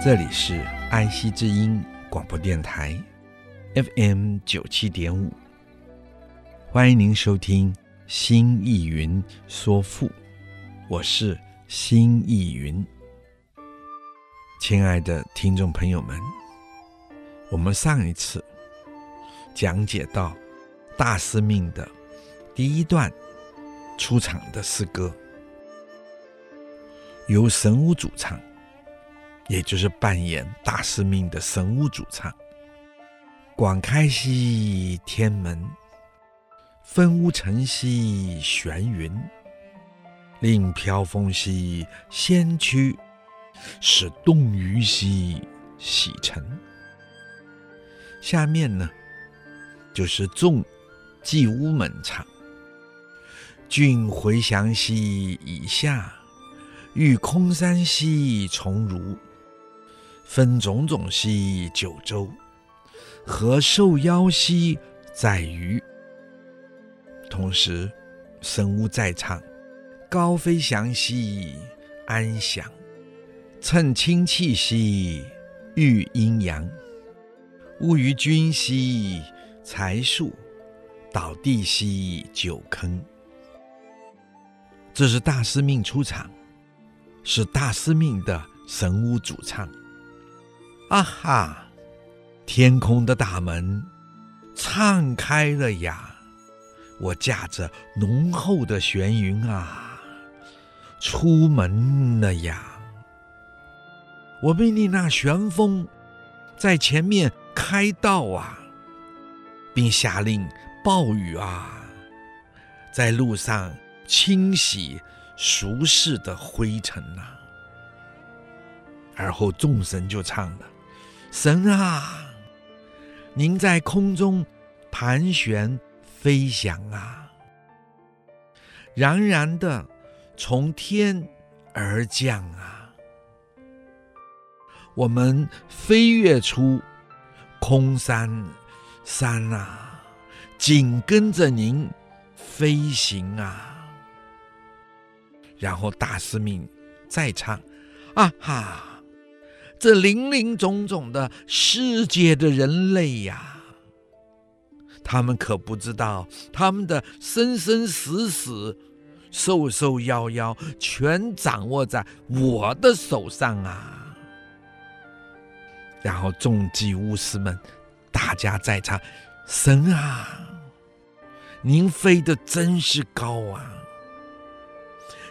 这里是爱惜之音广播电台，FM 九七点五。欢迎您收听《新意云说赋》，我是新艺云。亲爱的听众朋友们，我们上一次讲解到大司命的第一段出场的诗歌，由神武主唱。也就是扮演大司命的神武主唱。广开兮天门，分乌尘兮玄云，令飘风兮仙驱，使冻鱼兮洗尘。下面呢，就是众祭巫门唱：郡回翔兮以下，欲空山兮从如。分种种兮九州，何受妖兮在于。同时，神巫在唱：高飞翔兮安详，趁清气兮御阴阳。物于君兮财树，倒地兮酒坑。这是大司命出场，是大司命的神巫主唱。啊哈！天空的大门敞开了呀，我驾着浓厚的玄云啊，出门了呀。我命令那旋风在前面开道啊，并下令暴雨啊，在路上清洗俗世的灰尘呐、而后众神就唱了。神啊，您在空中盘旋飞翔啊，冉冉的从天而降啊，我们飞跃出空山山啊，紧跟着您飞行啊，然后大司命再唱啊哈。这林林总总的世界的人类呀，他们可不知道，他们的生生死死、寿寿夭夭，全掌握在我的手上啊！然后众祭巫师们，大家在唱：神啊，您飞得真是高啊，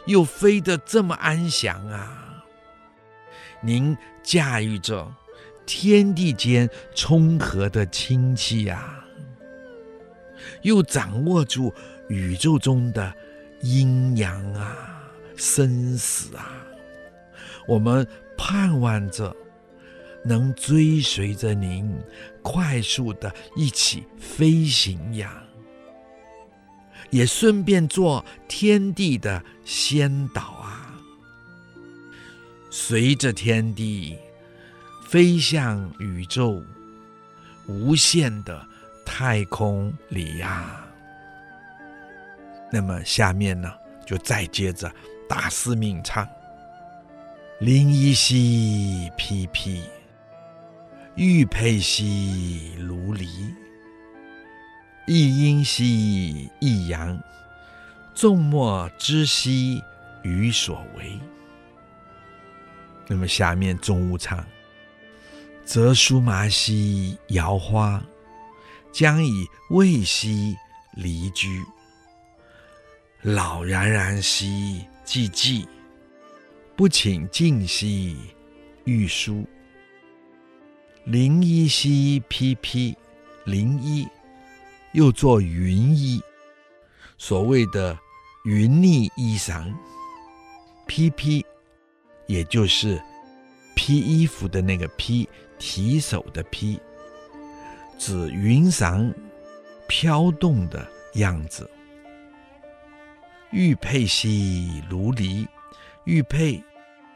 又飞得这么安详啊！您驾驭着天地间冲和的清气呀，又掌握住宇宙中的阴阳啊、生死啊，我们盼望着能追随着您快速的一起飞行呀，也顺便做天地的先导啊。随着天地飞向宇宙无限的太空里呀、那么下面呢，就再接着大司命唱：灵依兮披披，玉佩兮如离，一阴兮一阳，众莫知兮予所为。那么下面众巫唱：择苏麻兮摇花，将以卫兮离居。老冉冉兮寂寂，不请静兮欲舒。灵一兮披披，灵一又作云衣，所谓的云逆衣裳，披披。也就是披衣服的那个披，提手的披，指云裳飘动的样子。玉佩兮如离，玉佩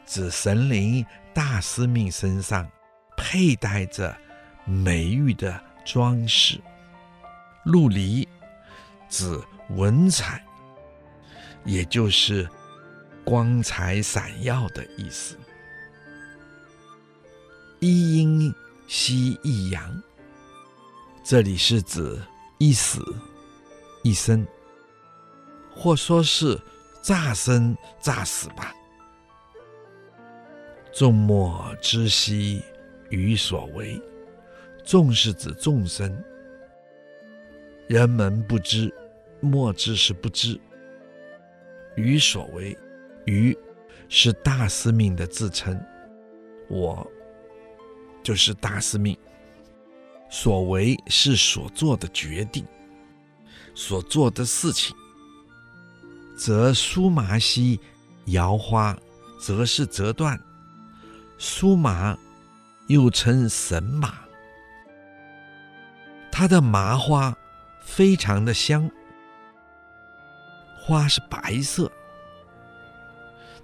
指神灵大司命身上佩戴着美玉的装饰。陆离指文采，也就是光彩闪耀的意思。一阴兮一阳，这里是指一死一生，或说是乍生乍死吧。众莫知兮于所为，众是指众生，人们不知，莫知是不知。于所为，鱼是大司命的自称，我。就是大司命，所为是所做的决定，所做的事情。则苏麻兮摇花，则是折断。苏麻又称神麻，它的麻花非常的香，花是白色，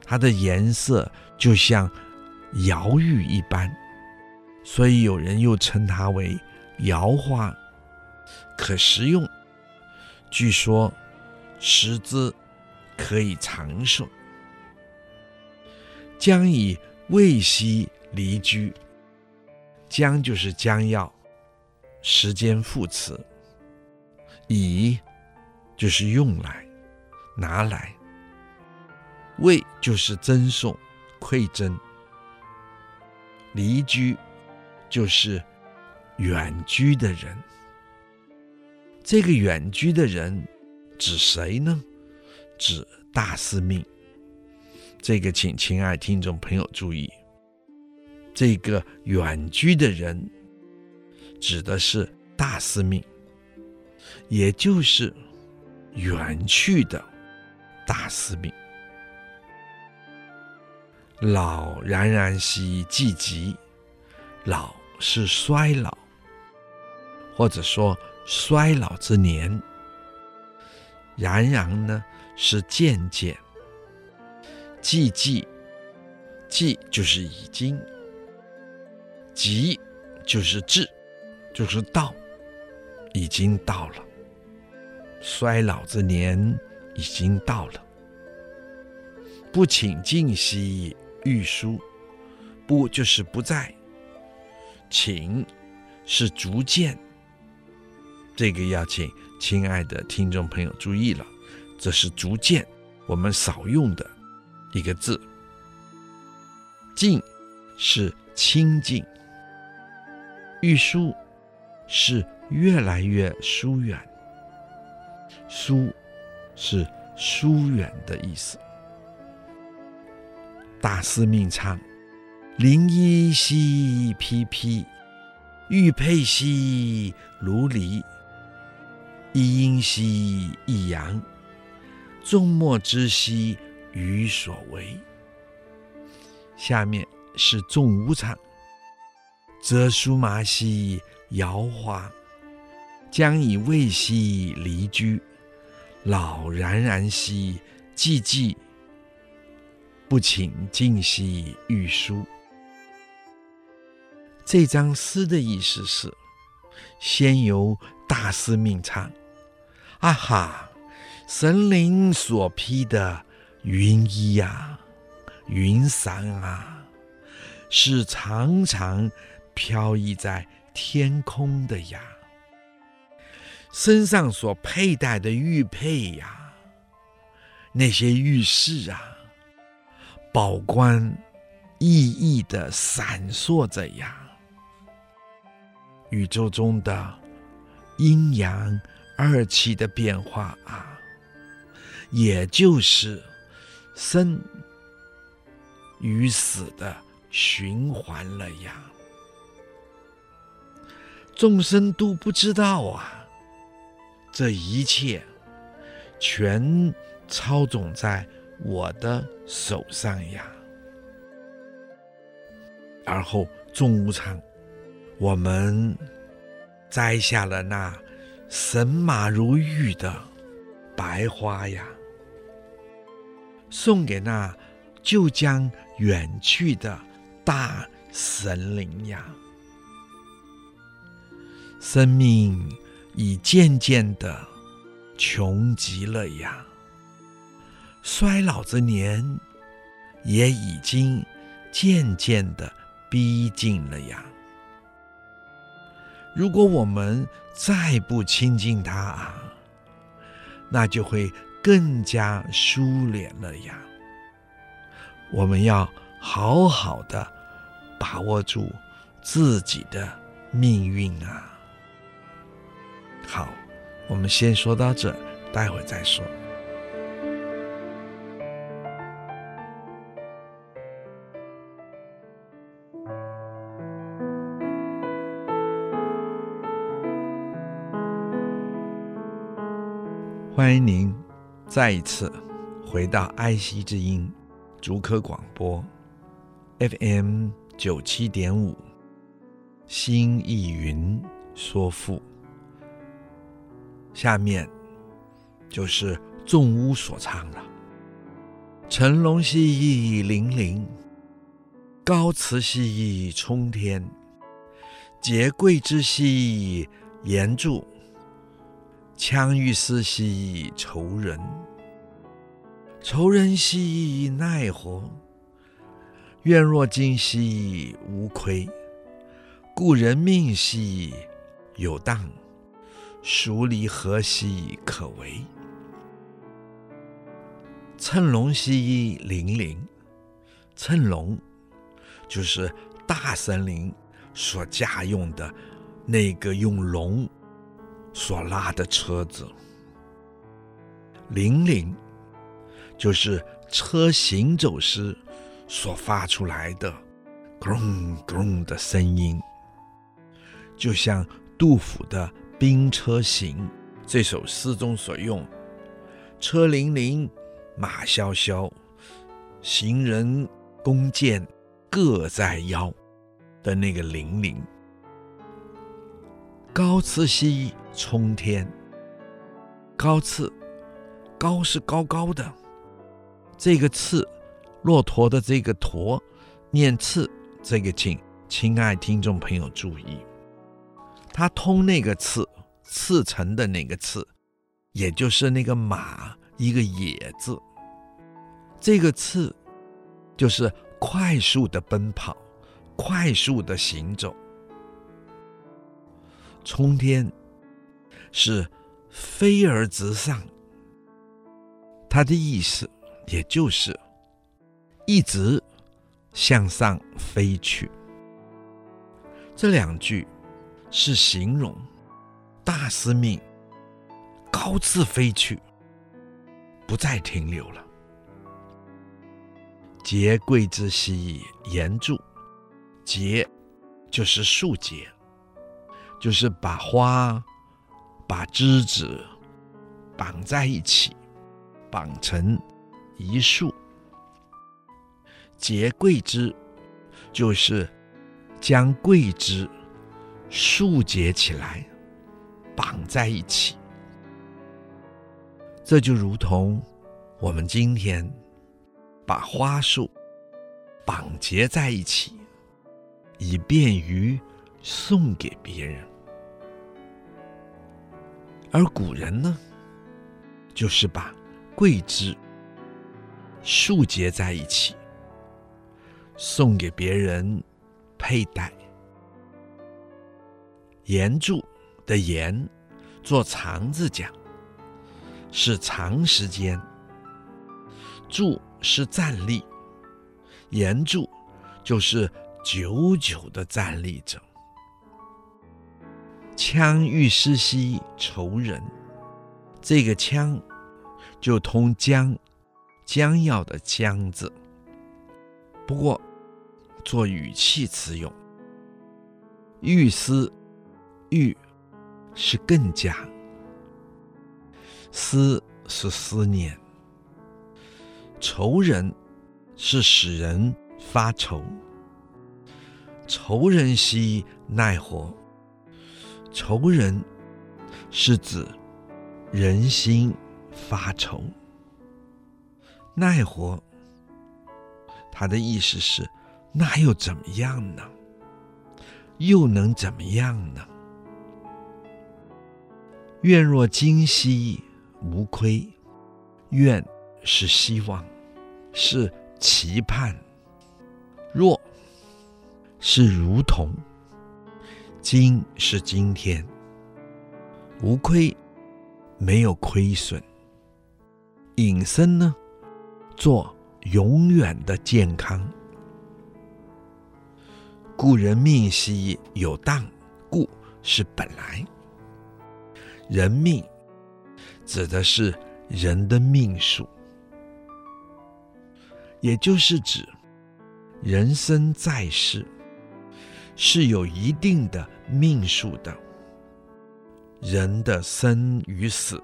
它的颜色就像瑶玉一般。所以有人又称它为瑶花，可食用。据说食之可以长寿。将以味兮离居，将就是将要，时间副词。以就是用来，拿来。味就是赠送，馈赠。离居。就是远居的人，这个远居的人指谁呢？指大司命。这个请亲爱听众朋友注意，这个远居的人指的是大司命，也就是远去的大司命。老然然兮寂寂。老是衰老，或者说衰老之年。然然呢是渐渐，既既既就是已经，寂就是至，就是到，已经到了。衰老之年已经到了。不顷尽兮欲疏，不就是不在。请是逐渐，这个要请亲爱的听众朋友注意了，这是逐渐我们少用的一个字。静是清静，欲疏是越来越疏远，疏是疏远的意思。大司命唱。綾衣兮披披，玉佩兮如离。一阴兮一阳，众莫知兮予所为。下面是众无常，则苏麻兮摇花，将以味兮离居。老冉冉兮寂寂，不请尽兮欲疏。这张诗的意思是：先由大师命唱，啊哈，神灵所披的云衣呀、云裳啊，是常常飘逸在天空的呀。身上所佩戴的玉佩呀，那些玉饰啊，宝冠熠熠的闪烁着呀。宇宙中的阴阳二气的变化啊，也就是生与死的循环了呀。众生都不知道啊，这一切全操纵在我的手上呀。而后众无常，我们摘下了那神马如玉的白花呀，送给那就将远去的大神灵呀。生命已渐渐的穷极了呀，衰老之年也已经渐渐的逼近了呀。如果我们再不亲近他啊，那就会更加疏远了呀。我们要好好的把握住自己的命运啊。好，我们先说到这，待会再说。欢迎您再一次回到爱惜之音竹科广播 FM 九七点五，新意云说赋。下面就是众乌所唱了：“乘龙兮凌凌，高辞兮冲天，结桂之兮延柱，羌玉丝兮愁人。愁人兮奈何？愿若今兮无亏，故人命兮有当。”孰离何兮可为？乘龙兮零零，乘龙就是大森林所驾用的那个用龙所拉的车子。凌凌就是车行走时所发出来的“咕隆咕隆”的声音，就像杜甫的。《兵车行》这首诗中所用“车輦輦，马萧萧，行人弓箭各在腰”的那个“凌凌”，高次兮冲天。高次，高是高高的，这个次，骆驼的这个驼，念次，这个请，亲爱听众朋友注意。它通那个次，次成的那个次，也就是那个马一个野字。这个次就是快速的奔跑，快速的行走。冲天是飞而直上，它的意思也就是一直向上飞去。这两句。是形容大司命高自飞去，不再停留了。节桂之兮言著，节就是树节，就是把花、把枝子绑在一起，绑成一束。结桂枝就是将桂枝。束结起来，绑在一起，这就如同我们今天把花束绑结在一起，以便于送给别人。而古人呢，就是把桂枝束结在一起，送给别人佩戴。延柱的延，做长字讲，是长时间；柱是站立，延柱就是久久的站立着。羌玉丝兮愁人，这个羌就通将，将要的将字，不过做语气词用。欲思，欲是更加，思是思念，愁人是使人发愁，愁人兮奈何？愁人是指人心发愁，奈何？他的意思是，那又怎么样呢？又能怎么样呢？愿若今夕无亏，愿是希望，是期盼；若是如同，今是今天，无亏，没有亏损。隐身呢，做永远的健康。故人命兮有当，故是本来。人命指的是人的命数，也就是指人生在世是有一定的命数的。人的生与死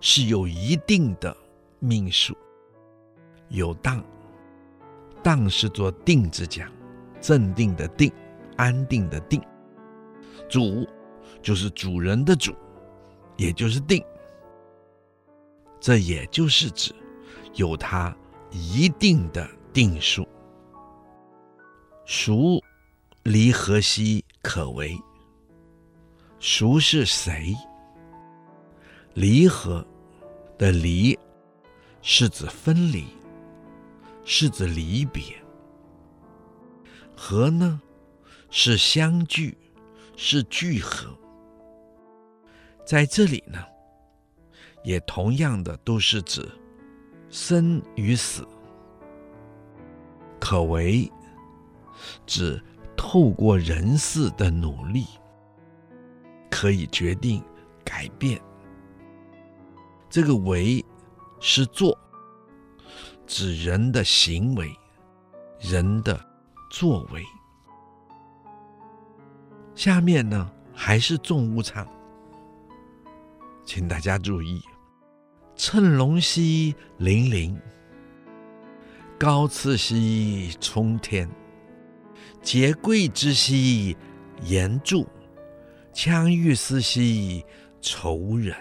是有一定的命数，有当，当是做定字讲。镇定的定，安定的定，主就是主人的主，也就是定。这也就是指有它一定的定数。孰离合兮可为？孰是谁？离合的离是指分离，是指离别。合呢，是相聚，是聚合。在这里呢，也同样的都是指生与死。可为，指透过人事的努力，可以决定改变。这个为是做，指人的行为，人的。作为，下面呢还是重物唱，请大家注意：乘龙兮凌凌，高次兮冲天，结贵之兮言助，檉欲丝兮愁人，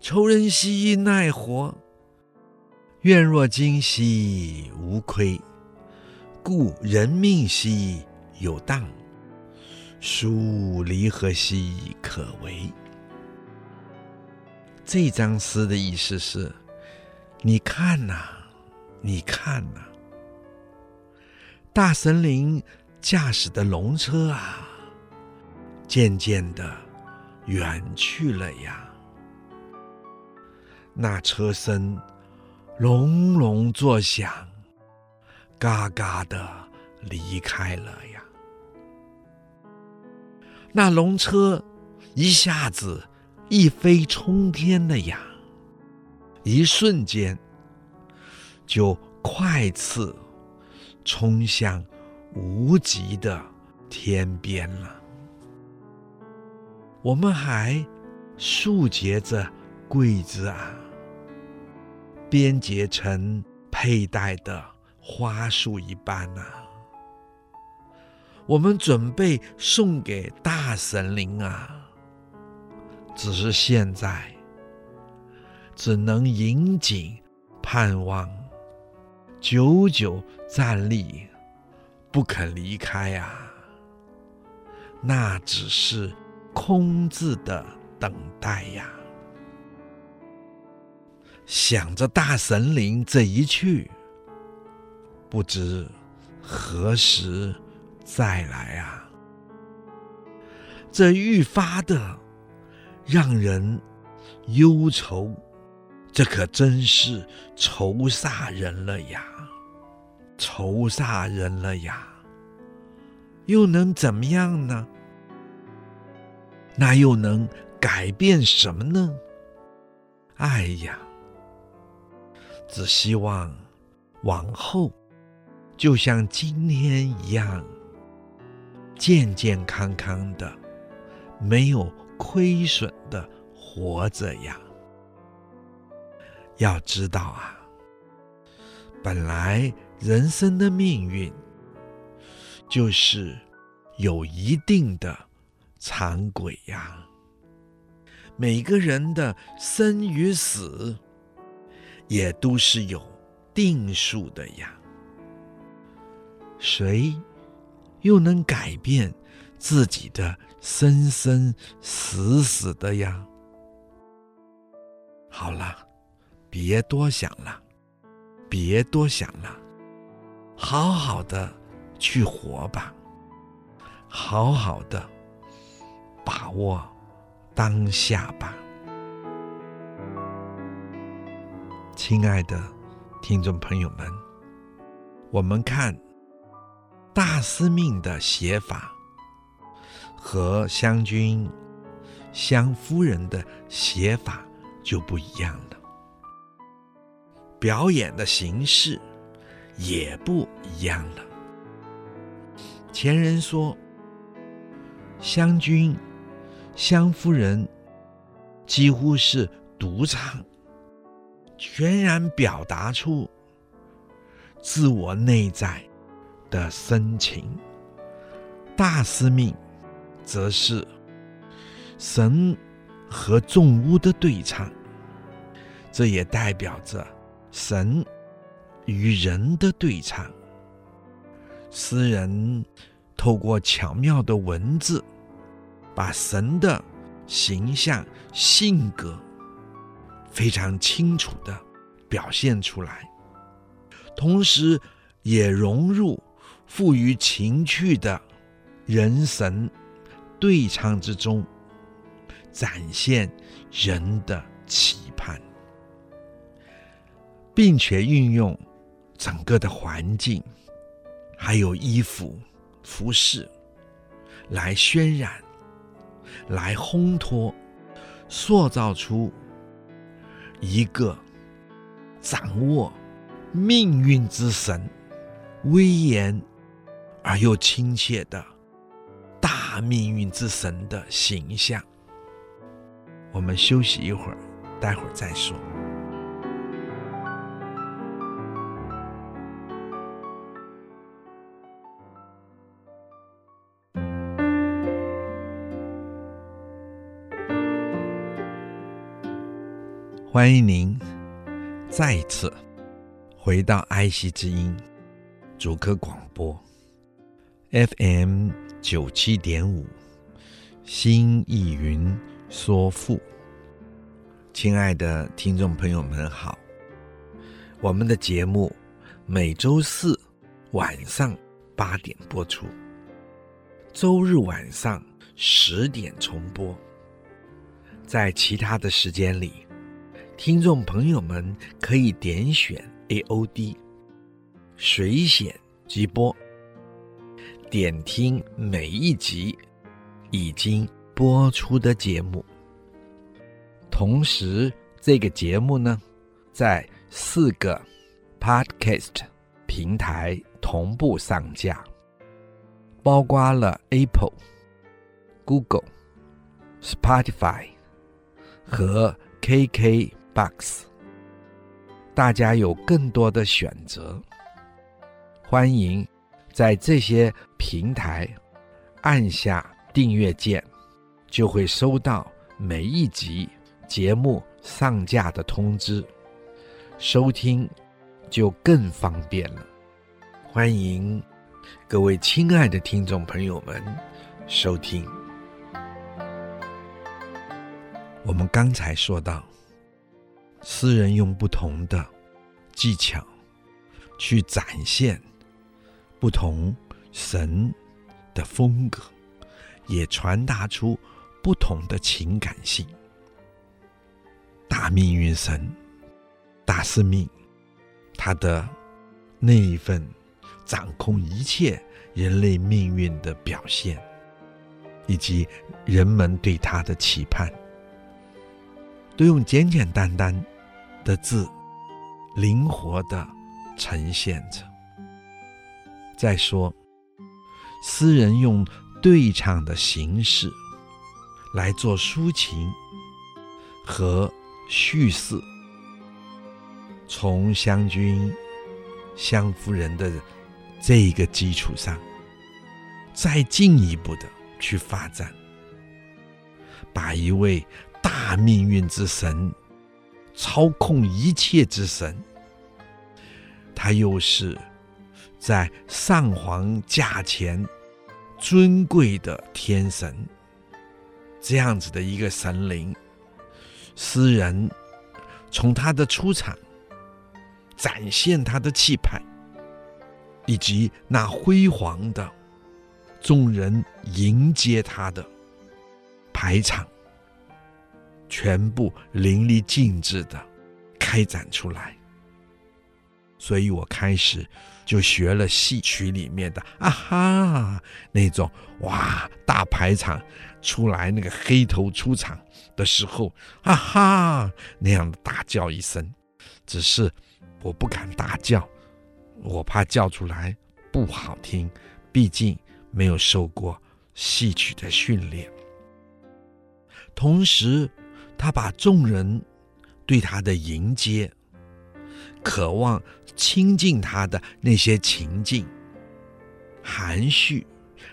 愁人兮奈何？愿若今兮无亏。故人命兮有当，孰离合兮可为？这张诗的意思是：你看呐、你看呐、大神灵驾驶的龙车啊，渐渐的远去了呀。那车声隆隆作响。嘎嘎的离开了呀，那龙车一下子一飞冲天了呀，一瞬间就快刺冲向无极的天边了。我们还束结着桂枝啊，编结成佩戴的。花束一般、啊，我们准备送给大神灵啊，只是现在只能引颈盼望，久久站立，不肯离开啊。那只是空字的等待呀。想着大神灵这一去。不知何时再来啊！这愈发的让人忧愁，这可真是愁煞人了呀！愁煞人了呀！又能怎么样呢？那又能改变什么呢？哎呀，只希望往后。就像今天一样，健健康康的，没有亏损的活着呀。要知道啊，本来人生的命运就是有一定的常轨呀。每个人的生与死，也都是有定数的呀。谁又能改变自己的生生死死的呀？好了，别多想了，别多想了，好好的去活吧，好好的把握。当下吧，亲爱的听众朋友们，我们看大司命的写法和湘军、湘夫人的写法就不一样了，表演的形式也不一样了。前人说，湘君。湘夫人几乎是独唱，全然表达出自我内在的深情。大司命则是神和众巫的对唱，这也代表着神与人的对唱。诗人透过巧妙的文字。把神的形象、性格非常清楚地表现出来，同时也融入富于情趣的人神对唱之中，展现人的期盼，并且运用整个的环境，还有衣服、服饰来渲染。来烘托，塑造出一个掌握命运之神、威严而又亲切的大命运之神的形象。我们休息一会儿，待会儿再说。欢迎您再次回到爱惜之音主客广播 FM 九七点五新意云说富，亲爱的听众朋友们好，我们的节目每周四晚上八点播出，周日晚上十点重播，在其他的时间里。听众朋友们可以点选 AOD 水显直播，点听每一集已经播出的节目。同时，这个节目呢，在四个 Podcast 平台同步上架，包括了 Apple、Google、Spotify 和 KK。Box，大家有更多的选择，欢迎在这些平台按下订阅键，就会收到每一集节目上架的通知，收听就更方便了。欢迎各位亲爱的听众朋友们收听。我们刚才说到。诗人用不同的技巧去展现不同神的风格，也传达出不同的情感性。大命运神、大司命，他的那一份掌控一切人类命运的表现，以及人们对他的期盼，都用简简单单的字，灵活地呈现着。再说，诗人用对唱的形式来做抒情和叙事，从湘军、湘夫人的这一个基础上，再进一步的去发展，把一位大命运之神、操控一切之神，他又是在上皇驾前尊贵的天神，这样子的一个神灵，诗人从他的出场，展现他的气派，以及那辉煌的众人迎接他的排场，全部淋漓尽致的开展出来。所以我开始就学了戏曲里面的啊哈那种哇大排场出来那个黑头出场的时候啊哈那样的大叫一声，只是。我不敢大叫，我怕叫出来不好听，毕竟没有受过戏曲的训练。同时，他把众人对他的迎接、渴望亲近他的那些情境，含蓄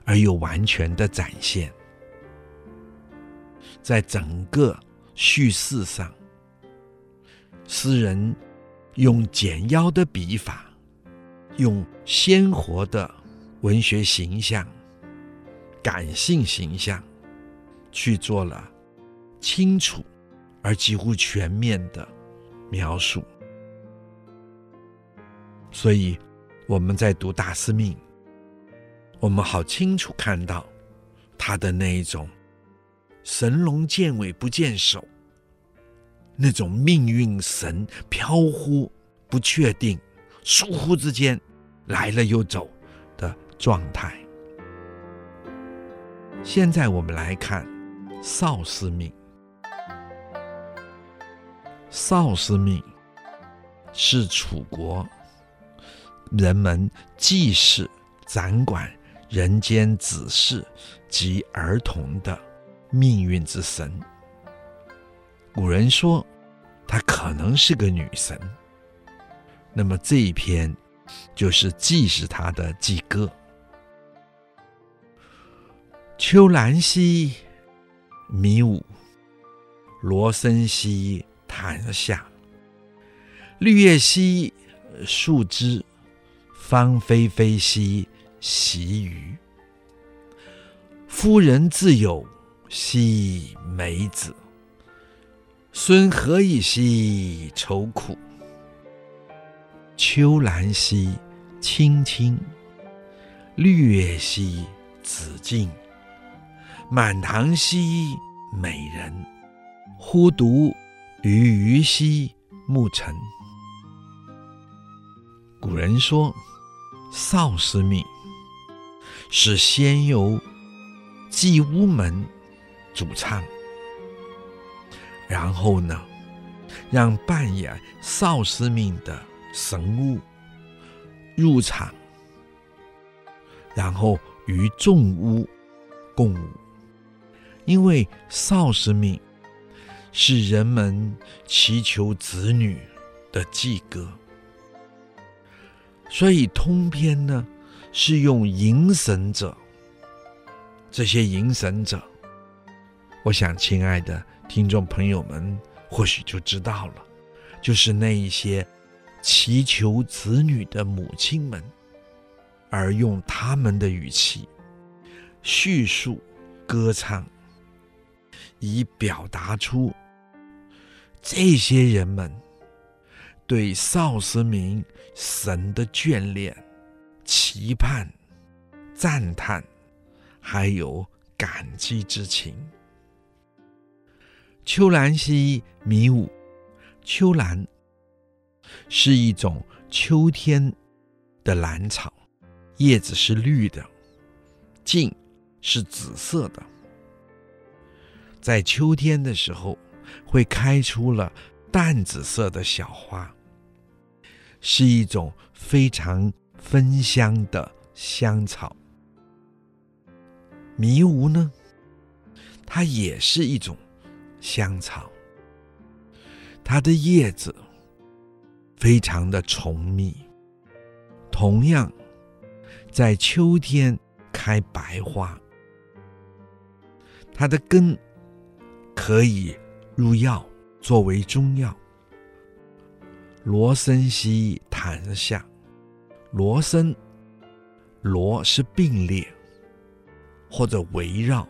而又完全的展现，在整个叙事上，诗人。用简要的笔法，用鲜活的文学形象、感性形象，去做了清楚而几乎全面的描述。所以我们在读大司命，我们好清楚看到他的那一种神龙见尾不见首。那种命运神飘忽、不确定、疏忽之间来了又走的状态。现在我们来看少司命。少司命是楚国人们祭祀、掌管人间子嗣及儿童的命运之神。古人说。她可能是个女神，那么这一篇就是祭祀她的祭歌。秋兰兮，靡舞；罗生兮，檀下。绿叶兮，树枝；芳菲菲兮，习鱼。夫人自有兮，梅子。孙何以兮愁苦？秋兰兮青青，绿叶兮紫茎，满堂兮美人，忽独于余兮暮成。古人说，少司命是先由祭巫门主唱。然后呢，让扮演少司命的神物入场，然后与众巫共舞。因为少司命是人们祈求子女的祭歌，所以通篇呢是用迎神者。这些迎神者，我想，亲爱的。听众朋友们或许就知道了，就是那一些祈求子女的母亲们，而用他们的语气叙述、歌唱，以表达出这些人们对少司命神的眷恋、期盼、赞叹，还有感激之情。秋兰兮迷雾，秋兰是一种秋天的兰草，叶子是绿的，茎是紫色的，在秋天的时候会开出了淡紫色的小花，是一种非常芬香的香草。迷雾呢，它也是一种。香草，它的叶子非常的稠密，同样在秋天开白花。它的根可以入药，作为中药。罗森西檀下，罗森，罗是并列或者围绕，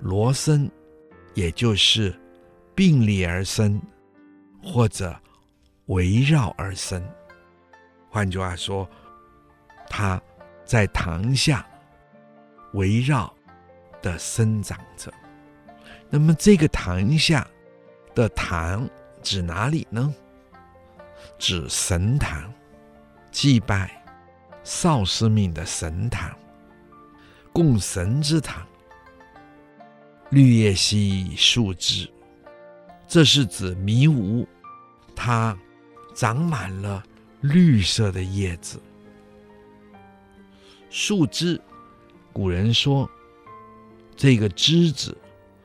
罗森也就是并列而生或者围绕而生。换句话说，它在堂下围绕的生长着。那么这个堂下的堂指哪里呢？指神坛，祭拜少师命的神坛，供神之坛。绿叶兮树枝，这是指迷雾，它长满了绿色的叶子。树枝，古人说这个枝子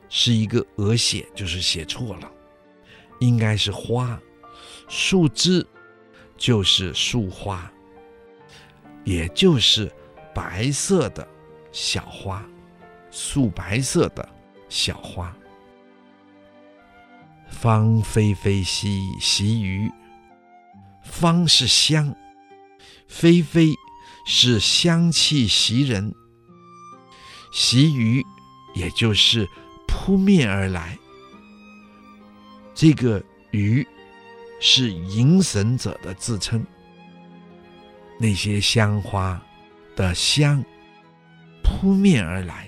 是一个鹅写，就是写错了，应该是花。树枝就是树花，也就是白色的小花，素白色的小花。芳菲菲兮习鱼，芳是香，菲菲是香气袭人，习鱼也就是扑面而来。这个鱼。是迎神者的自称。那些香花的香扑面而来，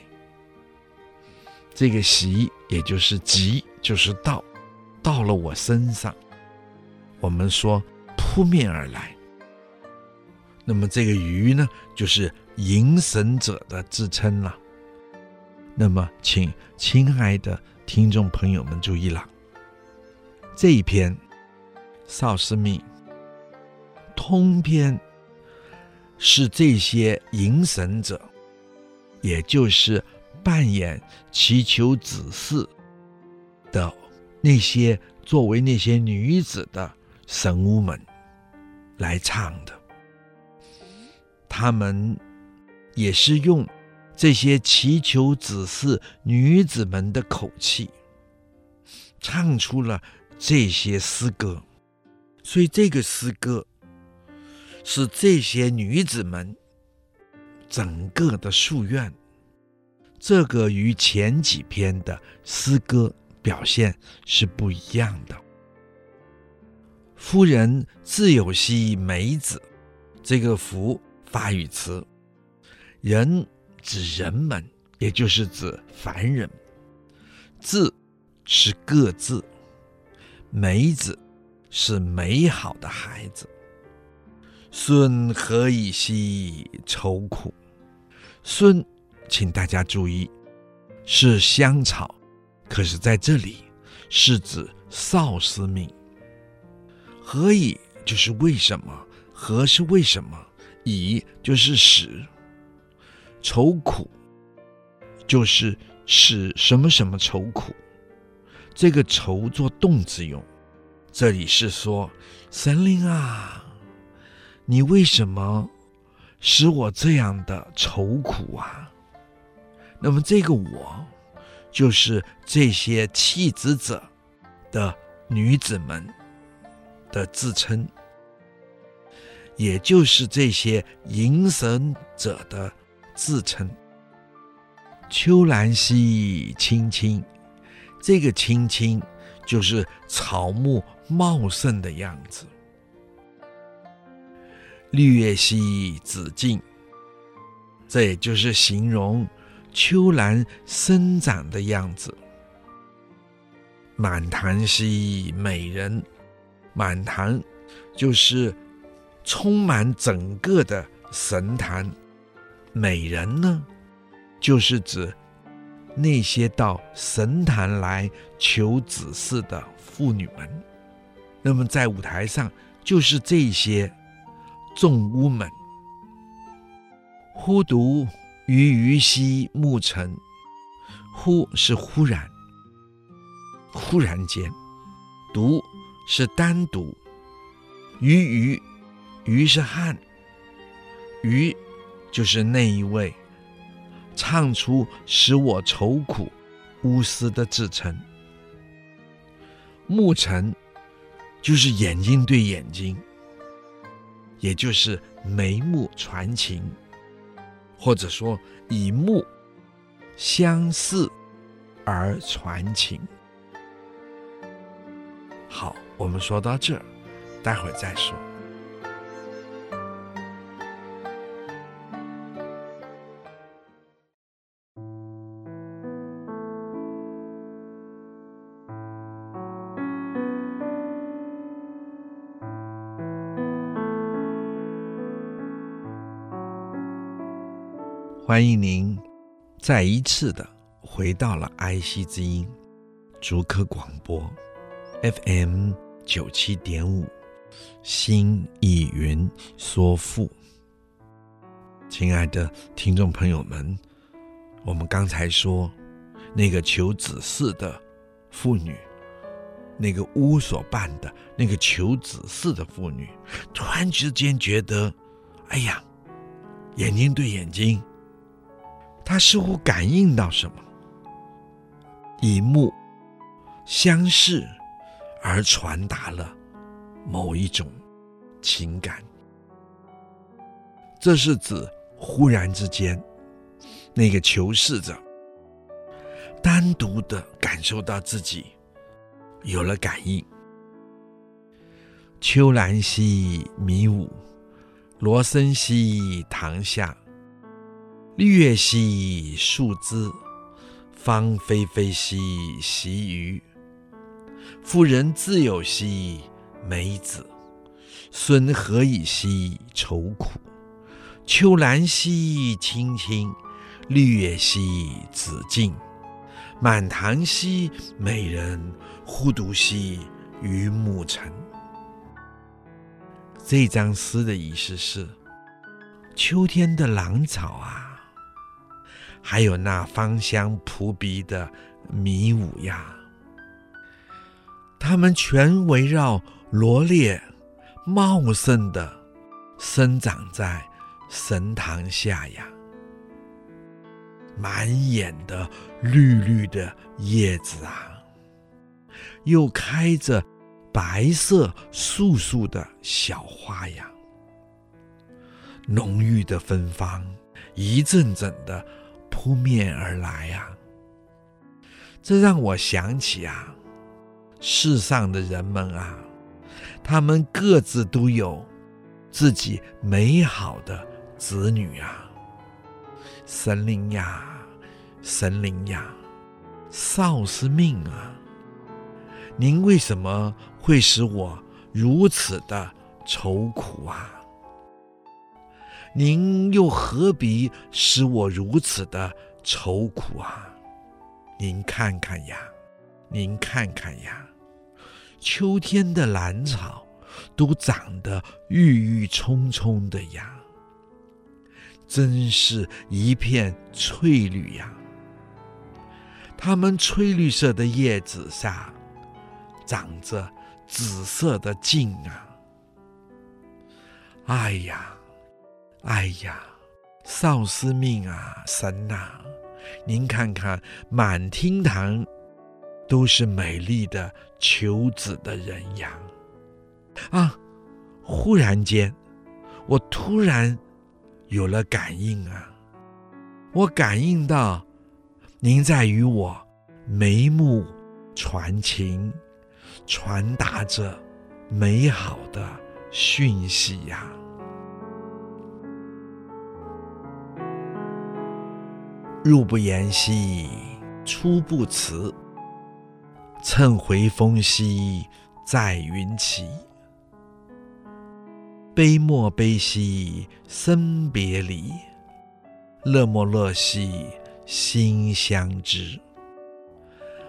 这个习也就是即，就是到，到了我身上。我们说扑面而来，那么这个鱼呢，就是迎神者的自称了。那么，请亲爱的听众朋友们注意了，这一篇。少师命通篇是这些迎神者，也就是扮演祈求子嗣的那些作为那些女子的神巫们来唱的。他们也是用这些祈求子嗣女子们的口气，唱出了这些诗歌。所以这个诗歌是这些女子们整个的夙愿，这个与前几篇的诗歌表现是不一样的。夫人自有兮梅子，这个夫发语词，人指人们，也就是指凡人。字是各自，梅子。是美好的孩子。孙何以兮愁苦？孙，请大家注意，是香草，可是在这里是指少司命。何以就是为什么？何是为什么？以就是使。愁苦就是使什么什么愁苦。这个愁做动词用。这里是说，神灵啊，你为什么使我这样的愁苦啊？那么这个我，就是这些弃子者的女子们的自称，也就是这些迎神者的自称。秋兰兮青青，这个青青就是草木。茂盛的样子，绿叶兮紫茎，这也就是形容秋兰生长的样子。满堂兮美人，满堂就是充满整个的神坛。美人呢，就是指那些到神坛来求子嗣的妇女们。那么在舞台上，就是这些众巫们。忽独于鱼兮暮成，忽是忽然，忽然间，独是单独，鱼鱼鱼是汉，鱼就是那一位唱出使我愁苦乌丝的至诚。目诚就是眼睛对眼睛，也就是眉目传情，或者说以目相似而传情。好，我们说到这儿，待会儿再说。欢迎您再一次的回到了爱惜之音竹科广播 FM 九七点五心意云说富。亲爱的听众朋友们，我们刚才说那个求子嗣的妇女，那个巫所扮的那个求子嗣的妇女，突然之间觉得，哎呀，眼睛对眼睛。他似乎感应到什么，以目相视而传达了某一种情感。这是指忽然之间，那个求侍者单独的感受到自己有了感应。秋兰兮迷舞，罗森兮堂下。绿叶兮树之，芳菲菲兮习鱼。妇人自有兮梅子，孙何以兮愁苦？秋兰兮青青，绿叶兮紫净。满堂兮美人，忽独兮与目尘。这张诗的意思是：秋天的兰草啊。还有那芳香扑鼻的迷雾呀，它们全围绕罗列茂盛的生长在神堂下呀，满眼的绿绿的叶子啊，又开着白色素素的小花呀，浓郁的芬芳一阵阵的。扑面而来呀，这让我想起啊，世上的人们啊，他们各自都有自己美好的子女啊，神灵呀，神灵呀，少司命啊，您为什么会使我如此的愁苦啊？您又何必使我如此的愁苦啊？您看看呀，您看看呀，秋天的兰草都长得郁郁葱葱的呀，真是一片翠绿呀。它们翠绿色的叶子上长着紫色的茎啊！哎呀！哎呀，少司命啊，神呐、您看看，满厅堂都是美丽的求子的人呀！啊，忽然间，我突然有了感应啊！我感应到您在与我眉目传情，传达着美好的讯息呀！入不言兮，出不辞。乘回风兮，在云起。悲莫悲兮，生别离；乐莫乐兮，心相知。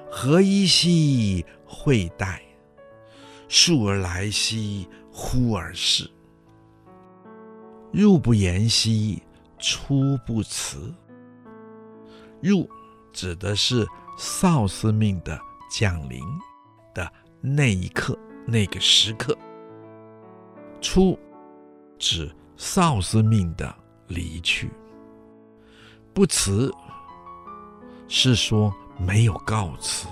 何依兮，会待；倏而来兮，忽而逝。入不言兮，出不辞。入指的是少司命的降临的那一刻，那个时刻。出指少司命的离去。不辞是说没有告辞，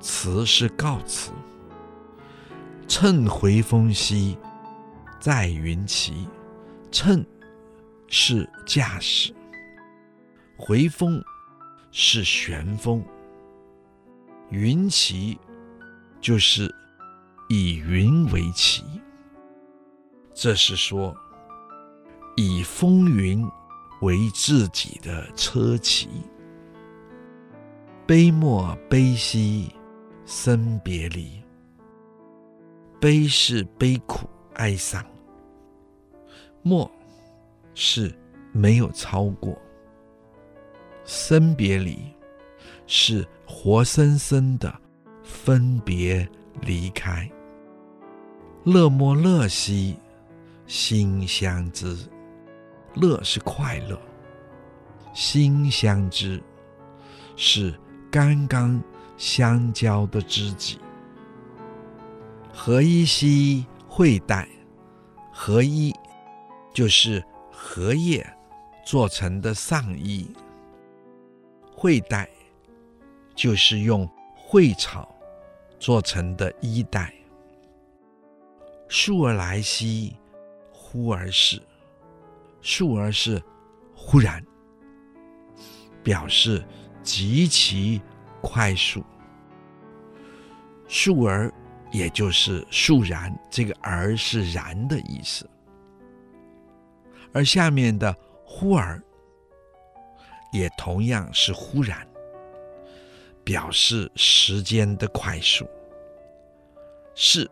辞是告辞。乘回风兮，在云齐。乘是驾驶，回风是旋风。云齐就是以云为旗，这是说以风云为自己的车旗。悲莫悲兮生别离，悲是悲苦哀伤，莫是没有超过，生别离是活生生的分别离开。乐莫乐兮心相知，乐是快乐，心相知是。刚刚相交的知己，荷衣兮蕙带，荷衣就是荷叶做成的上衣，蕙带就是用蕙草做成的衣带。倏而来兮，忽而逝，倏儿是忽然，表示。极其快速，倏儿也就是肃然，这个“而”是“然”的意思。而下面的“忽而”也同样是忽然，表示时间的快速。逝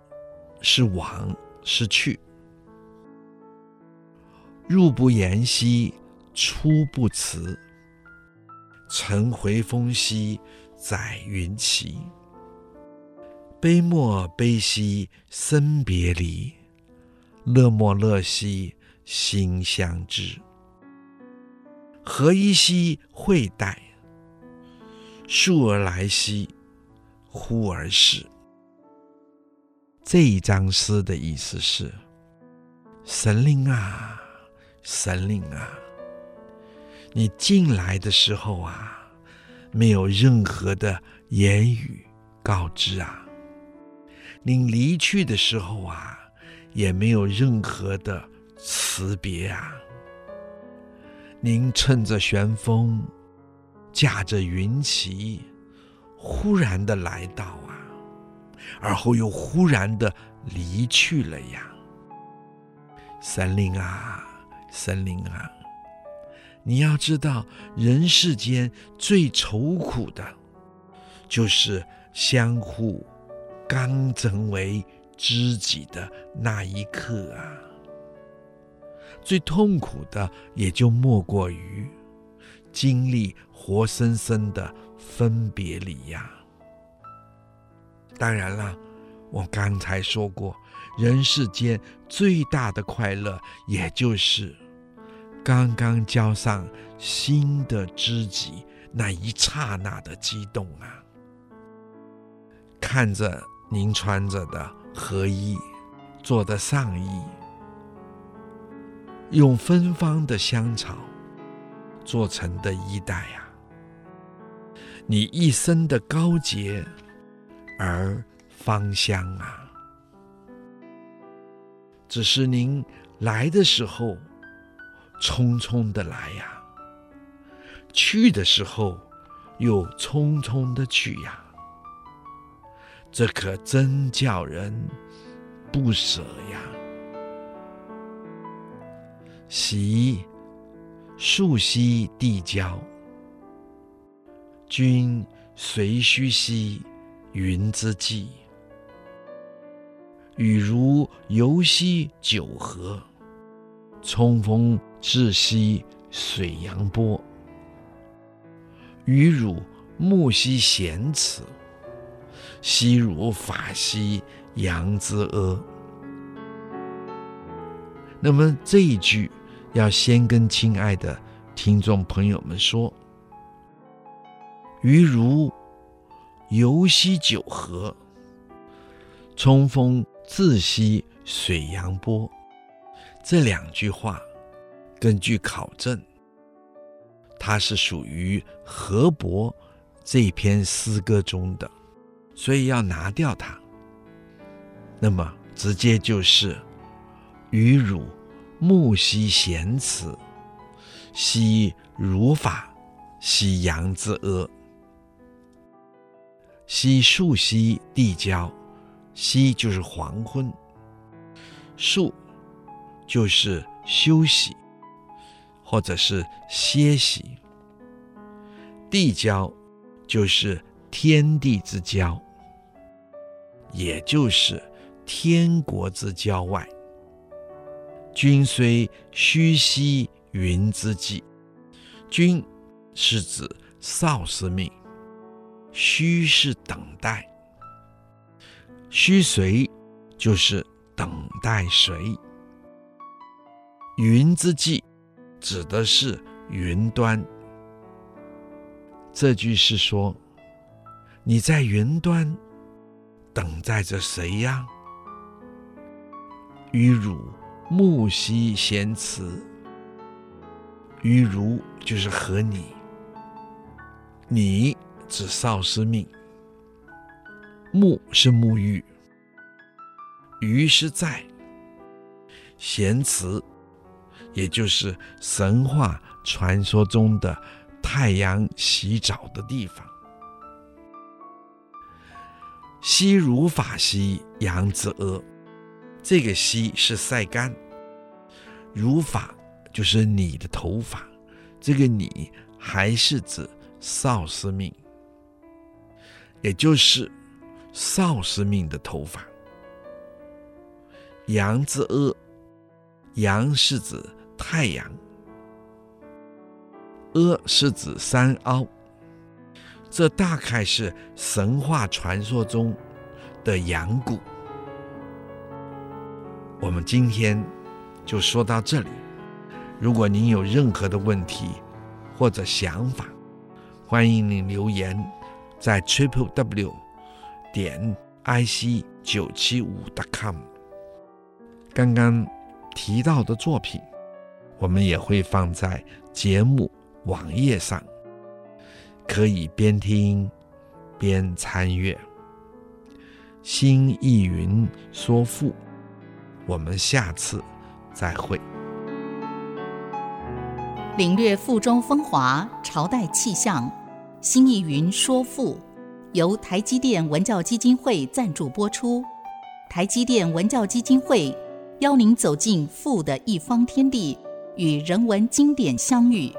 是往，是去。入不言兮，出不辞。乘回风兮，载云齐。悲莫悲兮生别离，乐莫乐兮心相知。何依兮蕙带，倏儿来兮忽而逝。这一章诗的意思是：神灵啊，神灵啊！你进来的时候啊，没有任何的言语告知啊；您离去的时候啊，也没有任何的辞别啊。您乘着旋风，驾着云旗，忽然的来到啊，而后又忽然的离去了呀。神灵啊，神灵啊！你要知道，人世间最愁苦的，就是相互刚成为知己的那一刻啊。最痛苦的，也就莫过于经历活生生的分别离呀。当然了，我刚才说过，人世间最大的快乐，也就是。刚刚交上新的知己那一刹那的激动啊！看着您穿着的和衣做的上衣，用芬芳的香草做成的衣带啊，你一身的高洁而芳香啊！只是您来的时候。匆匆的来呀，去的时候又匆匆的去呀，这可真叫人不舍呀。习树兮地交，君随须兮云之际，雨如游兮九河，冲锋。至兮水扬波，与汝木兮弦此，兮汝法兮阳之阿。那么这一句要先跟亲爱的听众朋友们说：与汝游兮九河，冲锋自兮水扬波。这两句话。根据考证，它是属于河伯这篇诗歌中的，所以要拿掉它。那么直接就是与汝木兮贤辞，兮如法，兮阳之阿。兮树兮地交，兮就是黄昏，树就是休息，或者是歇息。地交就是天地之交，也就是天国之郊外。君虽虚兮云之际，君是指少司命。虚是等待，虚谁就是等待谁。云之际指的是云端。这句是说，你在云端等待着谁呀？与汝木兮咸辞，与汝就是和你，你。指少司命，沐是沐浴，于是在咸辞，也就是神话传说中的太阳洗澡的地方。兮如法兮阳之阿，这个兮是晒干，如法就是你的头发，这个你还是指少司命。也就是少司命的头发。阳之阿，阳是指太阳，阿是指山凹。这大概是神话传说中的阳谷。我们今天就说到这里。如果您有任何的问题或者想法，欢迎您留言。在 triple w 点 i c 九七五 dot com，刚刚提到的作品，我们也会放在节目网页上，可以边听边参阅。新意云说赋，我们下次再会。领略赋中风华，朝代气象。新意云说赋，由台积电文教基金会赞助播出。台积电文教基金会邀您走进赋的一方天地，与人文经典相遇。